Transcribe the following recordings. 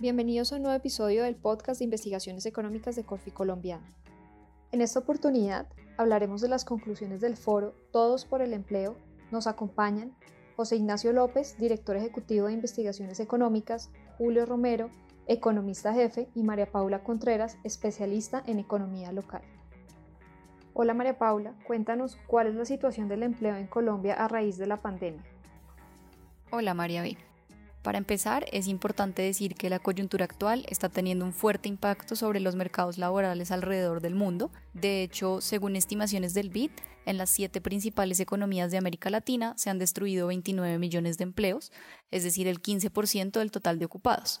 Bienvenidos a un nuevo episodio del podcast de investigaciones económicas de Corfi Colombiana. En esta oportunidad hablaremos de las conclusiones del foro Todos por el Empleo. Nos acompañan José Ignacio López, director ejecutivo de investigaciones económicas, Julio Romero, economista jefe, y María Paula Contreras, especialista en economía local. Hola María Paula, cuéntanos cuál es la situación del empleo en Colombia a raíz de la pandemia. Hola María B. Para empezar, es importante decir que la coyuntura actual está teniendo un fuerte impacto sobre los mercados laborales alrededor del mundo. De hecho, según estimaciones del BID, en las siete principales economías de América Latina se han destruido 29 millones de empleos, es decir, el 15% del total de ocupados.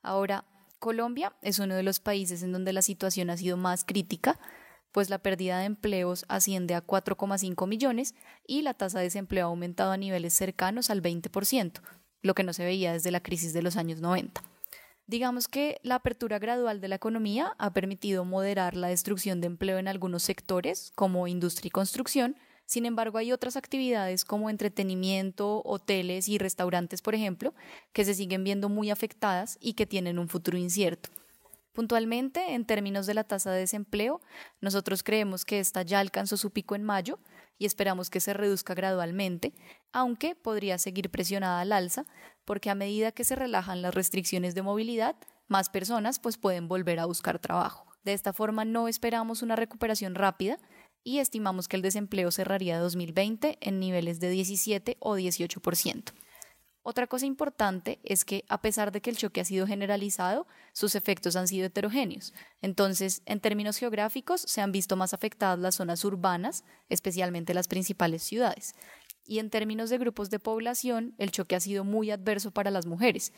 Ahora, Colombia es uno de los países en donde la situación ha sido más crítica, pues la pérdida de empleos asciende a 4,5 millones y la tasa de desempleo ha aumentado a niveles cercanos al 20%, lo que no se veía desde la crisis de los años 90. Digamos que la apertura gradual de la economía ha permitido moderar la destrucción de empleo en algunos sectores, como industria y construcción, sin embargo, hay otras actividades como entretenimiento, hoteles y restaurantes, por ejemplo, que se siguen viendo muy afectadas y que tienen un futuro incierto. Puntualmente, en términos de la tasa de desempleo, nosotros creemos que esta ya alcanzó su pico en mayo y esperamos que se reduzca gradualmente, aunque podría seguir presionada al alza, porque a medida que se relajan las restricciones de movilidad, más personas pues pueden volver a buscar trabajo. De esta forma no esperamos una recuperación rápida y estimamos que el desempleo cerraría 2020 en niveles de 17 o 18%. Otra cosa importante es que a pesar de que el choque ha sido generalizado, sus efectos han sido heterogéneos. Entonces, en términos geográficos, se han visto más afectadas las zonas urbanas, especialmente las principales ciudades. Y en términos de grupos de población, el choque ha sido muy adverso para las mujeres,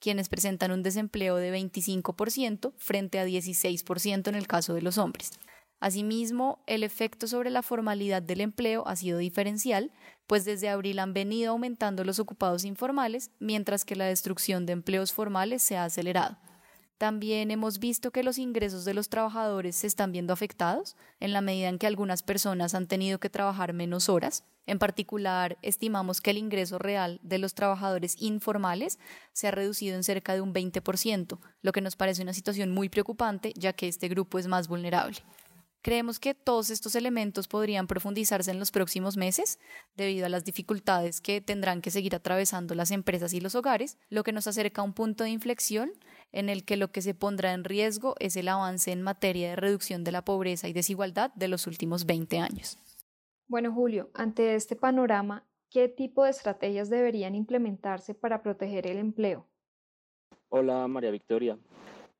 quienes presentan un desempleo de 25% frente a 16% en el caso de los hombres. Asimismo, el efecto sobre la formalidad del empleo ha sido diferencial, pues desde abril han venido aumentando los ocupados informales, mientras que la destrucción de empleos formales se ha acelerado. También hemos visto que los ingresos de los trabajadores se están viendo afectados en la medida en que algunas personas han tenido que trabajar menos horas. En particular, estimamos que el ingreso real de los trabajadores informales se ha reducido en cerca de un 20%, lo que nos parece una situación muy preocupante ya que este grupo es más vulnerable. Creemos que todos estos elementos podrían profundizarse en los próximos meses debido a las dificultades que tendrán que seguir atravesando las empresas y los hogares, lo que nos acerca a un punto de inflexión en el que lo que se pondrá en riesgo es el avance en materia de reducción de la pobreza y desigualdad de los últimos 20 años. Bueno, Julio, ante este panorama, ¿qué tipo de estrategias deberían implementarse para proteger el empleo? Hola, María Victoria.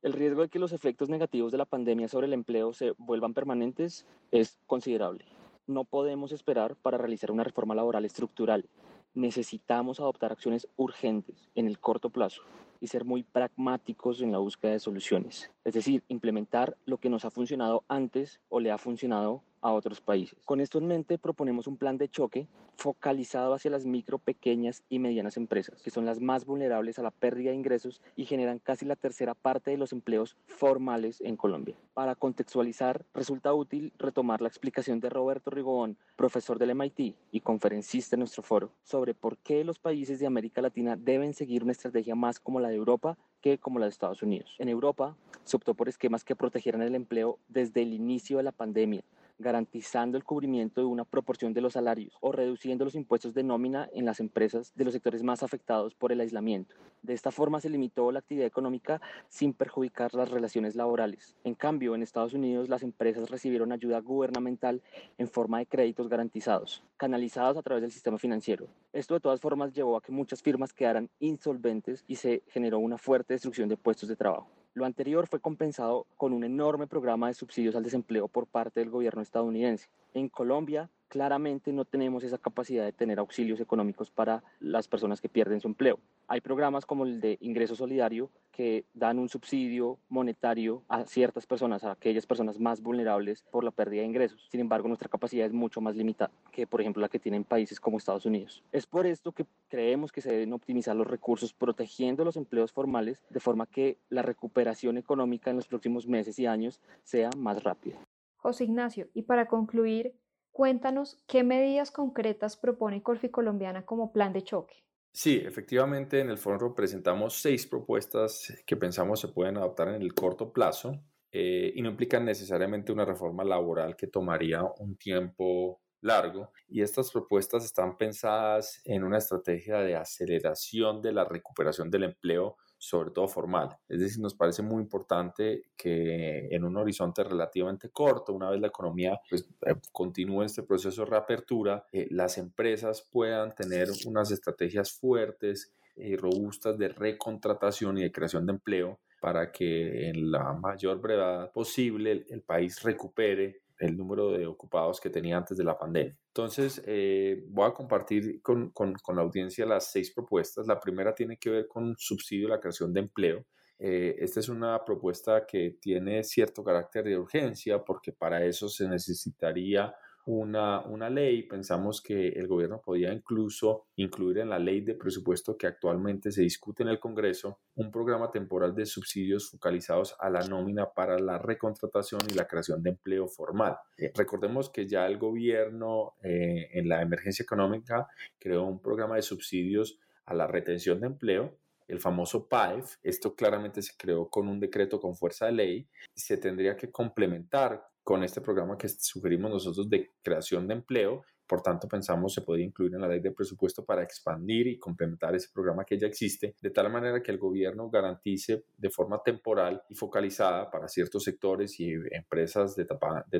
El riesgo de que los efectos negativos de la pandemia sobre el empleo se vuelvan permanentes es considerable. No podemos esperar para realizar una reforma laboral estructural. Necesitamos adoptar acciones urgentes en el corto plazo y ser muy pragmáticos en la búsqueda de soluciones. Es decir, implementar lo que nos ha funcionado antes o le ha funcionado a otros países. Con esto en mente proponemos un plan de choque focalizado hacia las micro, pequeñas y medianas empresas, que son las más vulnerables a la pérdida de ingresos y generan casi la tercera parte de los empleos formales en Colombia. Para contextualizar, resulta útil retomar la explicación de Roberto Rigobón, profesor del MIT y conferencista en nuestro foro, sobre por qué los países de América Latina deben seguir una estrategia más como la de Europa que como la de Estados Unidos. En Europa se optó por esquemas que protegieran el empleo desde el inicio de la pandemia, garantizando el cubrimiento de una proporción de los salarios o reduciendo los impuestos de nómina en las empresas de los sectores más afectados por el aislamiento. De esta forma se limitó la actividad económica sin perjudicar las relaciones laborales. En cambio, en Estados Unidos las empresas recibieron ayuda gubernamental en forma de créditos garantizados, canalizados a través del sistema financiero. Esto de todas formas llevó a que muchas firmas quedaran insolventes y se generó una fuerte destrucción de puestos de trabajo. Lo anterior fue compensado con un enorme programa de subsidios al desempleo por parte del gobierno estadounidense. En Colombia, claramente no tenemos esa capacidad de tener auxilios económicos para las personas que pierden su empleo. Hay programas como el de ingreso solidario que dan un subsidio monetario a ciertas personas, a aquellas personas más vulnerables por la pérdida de ingresos. Sin embargo, nuestra capacidad es mucho más limitada que, por ejemplo, la que tienen países como Estados Unidos. Es por esto que creemos que se deben optimizar los recursos protegiendo los empleos formales de forma que la recuperación económica en los próximos meses y años sea más rápida. José Ignacio, y para concluir, Cuéntanos qué medidas concretas propone Corfi Colombiana como plan de choque. Sí, efectivamente en el foro presentamos seis propuestas que pensamos se pueden adoptar en el corto plazo eh, y no implican necesariamente una reforma laboral que tomaría un tiempo largo y estas propuestas están pensadas en una estrategia de aceleración de la recuperación del empleo sobre todo formal. Es decir, nos parece muy importante que en un horizonte relativamente corto, una vez la economía pues, eh, continúe este proceso de reapertura, eh, las empresas puedan tener unas estrategias fuertes y robustas de recontratación y de creación de empleo para que en la mayor brevedad posible el país recupere el número de ocupados que tenía antes de la pandemia. Entonces, eh, voy a compartir con, con, con, la audiencia las seis propuestas. La primera tiene que ver con subsidio a la creación de empleo. Eh, esta es una propuesta que tiene cierto carácter de urgencia porque para eso se necesitaría una, una ley, pensamos que el gobierno podía incluso incluir en la ley de presupuesto que actualmente se discute en el Congreso un programa temporal de subsidios focalizados a la nómina para la recontratación y la creación de empleo formal. Eh, recordemos que ya el gobierno eh, en la emergencia económica creó un programa de subsidios a la retención de empleo el famoso PAEF, esto claramente se creó con un decreto con fuerza de ley, se tendría que complementar con este programa que sugerimos nosotros de creación de empleo. Por tanto, pensamos se podría incluir en la ley de presupuesto para expandir y complementar ese programa que ya existe, de tal manera que el gobierno garantice de forma temporal y focalizada para ciertos sectores y empresas de,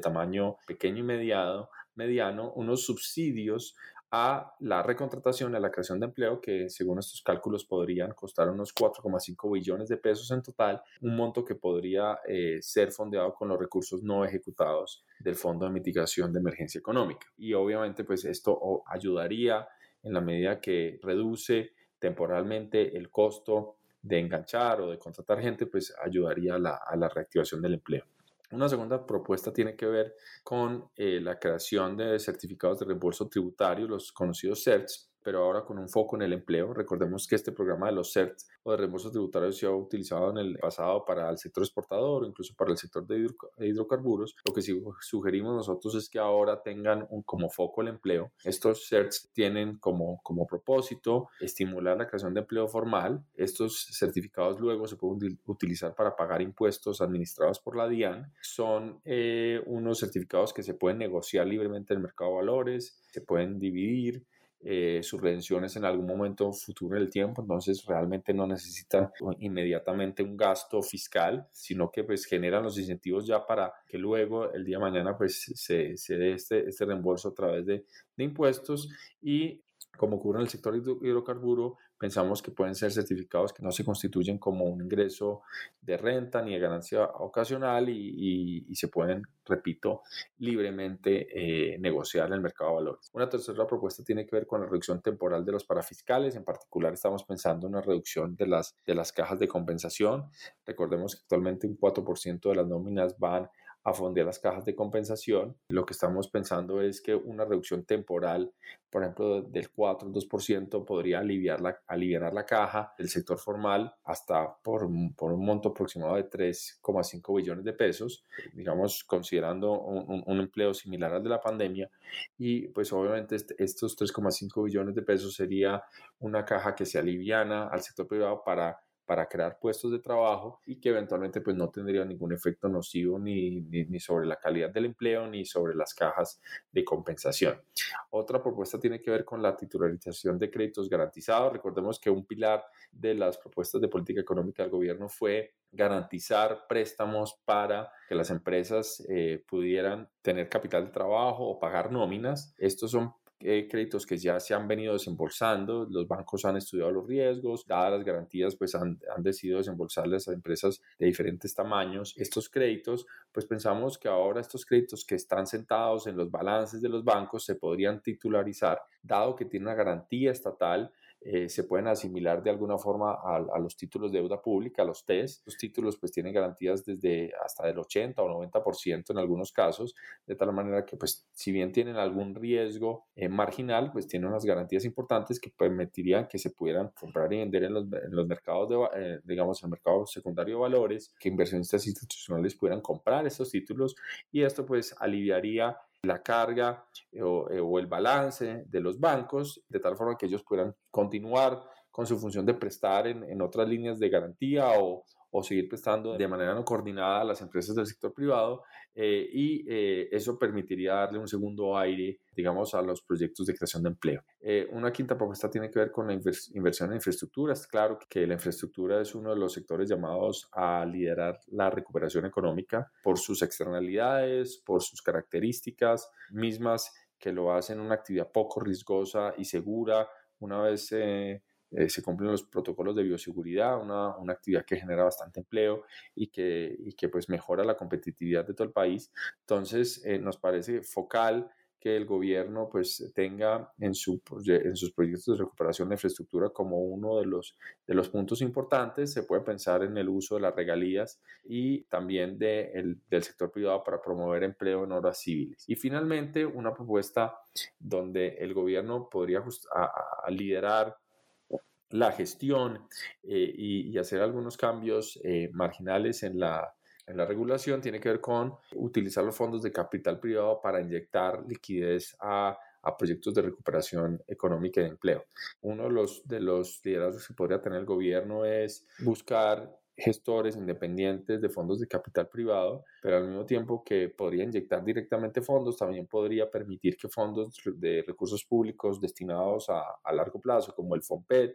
tamaño pequeño y mediano, mediano unos subsidios a la recontratación, a la creación de empleo, que según estos cálculos podrían costar unos 4,5 billones de pesos en total, un monto que podría eh, ser fondeado con los recursos no ejecutados del Fondo de Mitigación de Emergencia Económica. Y obviamente pues esto ayudaría en la medida que reduce temporalmente el costo de enganchar o de contratar gente, pues ayudaría a la, a la reactivación del empleo. Una segunda propuesta tiene que ver con eh, la creación de certificados de reembolso tributario, los conocidos CERTs, pero ahora con un foco en el empleo. Recordemos que este programa de los CERTs o de reembolso tributario se ha utilizado en el pasado para el sector exportador incluso para el sector de hidrocarburos. Lo que sí sugerimos nosotros es que ahora tengan un, como foco el empleo. Estos CERTs tienen como, como propósito estimular la creación de empleo formal. Estos certificados luego se pueden utilizar para pagar impuestos administrados por la DIAN. Son eh, unos certificados que se pueden negociar libremente en el mercado de valores, se pueden dividir eh, redenciones en algún momento futuro en el tiempo, entonces realmente no necesitan inmediatamente un gasto fiscal, sino que pues generan los incentivos ya para que luego el día de mañana pues se, se dé este, este reembolso a través de, de impuestos. Y como ocurre en el sector hidrocarburo, pensamos que pueden ser certificados que no se constituyen como un ingreso de renta ni de ganancia ocasional y, se pueden, repito, libremente eh, negociar en el mercado de valores. Una tercera propuesta tiene que ver con la reducción temporal de los parafiscales. En particular, estamos pensando en una reducción de las, de las cajas de compensación. Recordemos que actualmente un 4% de las nóminas van a fondear las cajas de compensación. Lo que estamos pensando es que una reducción temporal, por ejemplo, del 4 al 2% podría aliviar la, aliviar la caja del sector formal hasta por, un monto aproximado de 3,5 billones de pesos, digamos, considerando un, un, empleo similar al de la pandemia. Y pues obviamente este, estos 3,5 billones de pesos sería una caja que se aliviana al sector privado para para crear puestos de trabajo y que eventualmente pues no tendría ningún efecto nocivo ni, ni, sobre la calidad del empleo ni sobre las cajas de compensación. Otra propuesta tiene que ver con la titularización de créditos garantizados. Recordemos que un pilar de las propuestas de política económica del gobierno fue garantizar préstamos para que las empresas eh, pudieran tener capital de trabajo o pagar nóminas. Estos son eh, créditos que ya se han venido desembolsando, los bancos han estudiado los riesgos, dadas las garantías, pues han, han decidido desembolsarles a empresas de diferentes tamaños estos créditos, pues pensamos que ahora estos créditos que están sentados en los balances de los bancos se podrían titularizar, dado que tiene una garantía estatal eh, se pueden asimilar de alguna forma a, los títulos de deuda pública, a los TES. Los títulos pues tienen garantías desde hasta del 80 o 90% en algunos casos, de tal manera que pues si bien tienen algún riesgo eh, marginal, pues tienen unas garantías importantes que permitirían que se pudieran comprar y vender en los, en los mercados, de, eh, digamos, el mercado secundario de valores, que inversionistas institucionales pudieran comprar estos títulos y esto pues aliviaría la carga eh, o, el balance de los bancos, de tal forma que ellos puedan continuar con su función de prestar en otras líneas de garantía o, o seguir prestando de manera no coordinada a las empresas del sector privado eh, y eh, eso permitiría darle un segundo aire, digamos, a los proyectos de creación de empleo. Eh, una quinta propuesta tiene que ver con la inversión en infraestructuras. Claro que la infraestructura es uno de los sectores llamados a liderar la recuperación económica por sus externalidades, por sus características mismas que lo hacen una actividad poco riesgosa y segura una vez se cumplen los protocolos de bioseguridad, una, una, actividad que genera bastante empleo y que, y que pues mejora la competitividad de todo el país. Entonces, eh, nos parece focal que el gobierno pues tenga en, su, en sus proyectos de recuperación de infraestructura como uno de los, de los puntos importantes. Se puede pensar en el uso de las regalías y también de el, del sector privado para promover empleo en horas civiles. Y finalmente, una propuesta donde el gobierno podría a liderar la gestión eh, y, hacer algunos cambios eh, marginales en la, en la regulación tiene que ver con utilizar los fondos de capital privado para inyectar liquidez a, a proyectos de recuperación económica y de empleo. Uno de los, de los liderazgos que podría tener el gobierno es buscar gestores independientes de fondos de capital privado, pero al mismo tiempo que podría inyectar directamente fondos, también podría permitir que fondos de recursos públicos destinados a, a largo plazo, como el FOMPED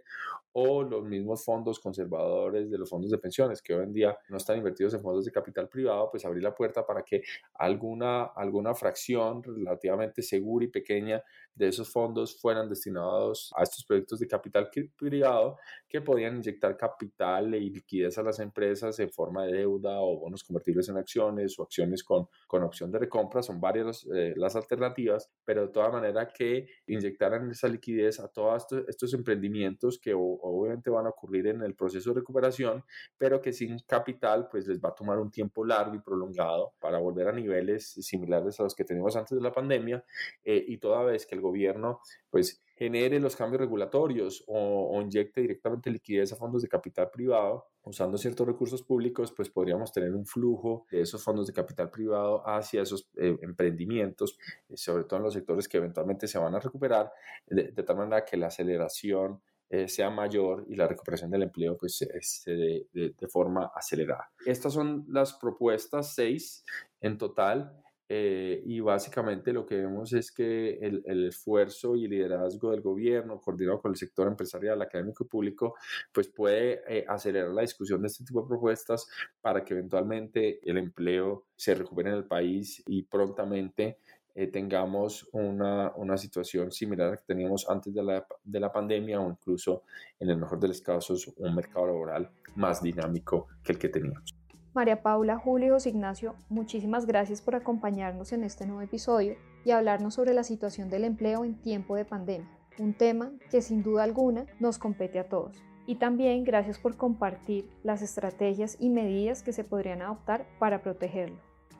o los mismos fondos conservadores de los fondos de pensiones, que hoy en día no están invertidos en fondos de capital privado, pues abrir la puerta para que alguna, alguna fracción relativamente segura y pequeña de esos fondos fueran destinados a estos proyectos de capital privado que podían inyectar capital y liquidez a las empresas en forma de deuda o bonos convertibles en acciones o acciones con, con opción de recompra. Son varias eh, las alternativas, pero de toda manera que inyectaran esa liquidez a todos estos, estos emprendimientos que obviamente van a ocurrir en el proceso de recuperación, pero que sin capital pues les va a tomar un tiempo largo y prolongado para volver a niveles similares a los que teníamos antes de la pandemia eh, y toda vez que el gobierno pues genere los cambios regulatorios o, inyecte directamente liquidez a fondos de capital privado, usando ciertos recursos públicos, pues podríamos tener un flujo de esos fondos de capital privado hacia esos eh, emprendimientos, eh, sobre todo en los sectores que eventualmente se van a recuperar, de, tal manera que la aceleración eh, sea mayor y la recuperación del empleo pues se dé de, de, forma acelerada. Estas son las propuestas, seis en total. Eh, y básicamente lo que vemos es que el, esfuerzo y el liderazgo del gobierno, coordinado con el sector empresarial, académico y público, pues puede eh, acelerar la discusión de este tipo de propuestas para que eventualmente el empleo se recupere en el país y prontamente eh, tengamos una, una, situación similar a la que teníamos antes de la, de la pandemia o incluso, en el mejor de los casos, un mercado laboral más dinámico que el que teníamos. María Paula, Julio y José Ignacio, muchísimas gracias por acompañarnos en este nuevo episodio y hablarnos sobre la situación del empleo en tiempo de pandemia, un tema que sin duda alguna nos compete a todos. Y también gracias por compartir las estrategias y medidas que se podrían adoptar para protegerlo.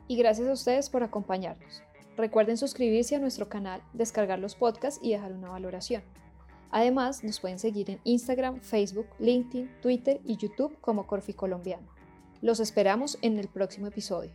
Y gracias a ustedes por acompañarnos. Recuerden suscribirse a nuestro canal, descargar los podcasts y dejar una valoración. Además, nos pueden seguir en Instagram, Facebook, LinkedIn, Twitter y YouTube como Corfi Colombiano. Los esperamos en el próximo episodio.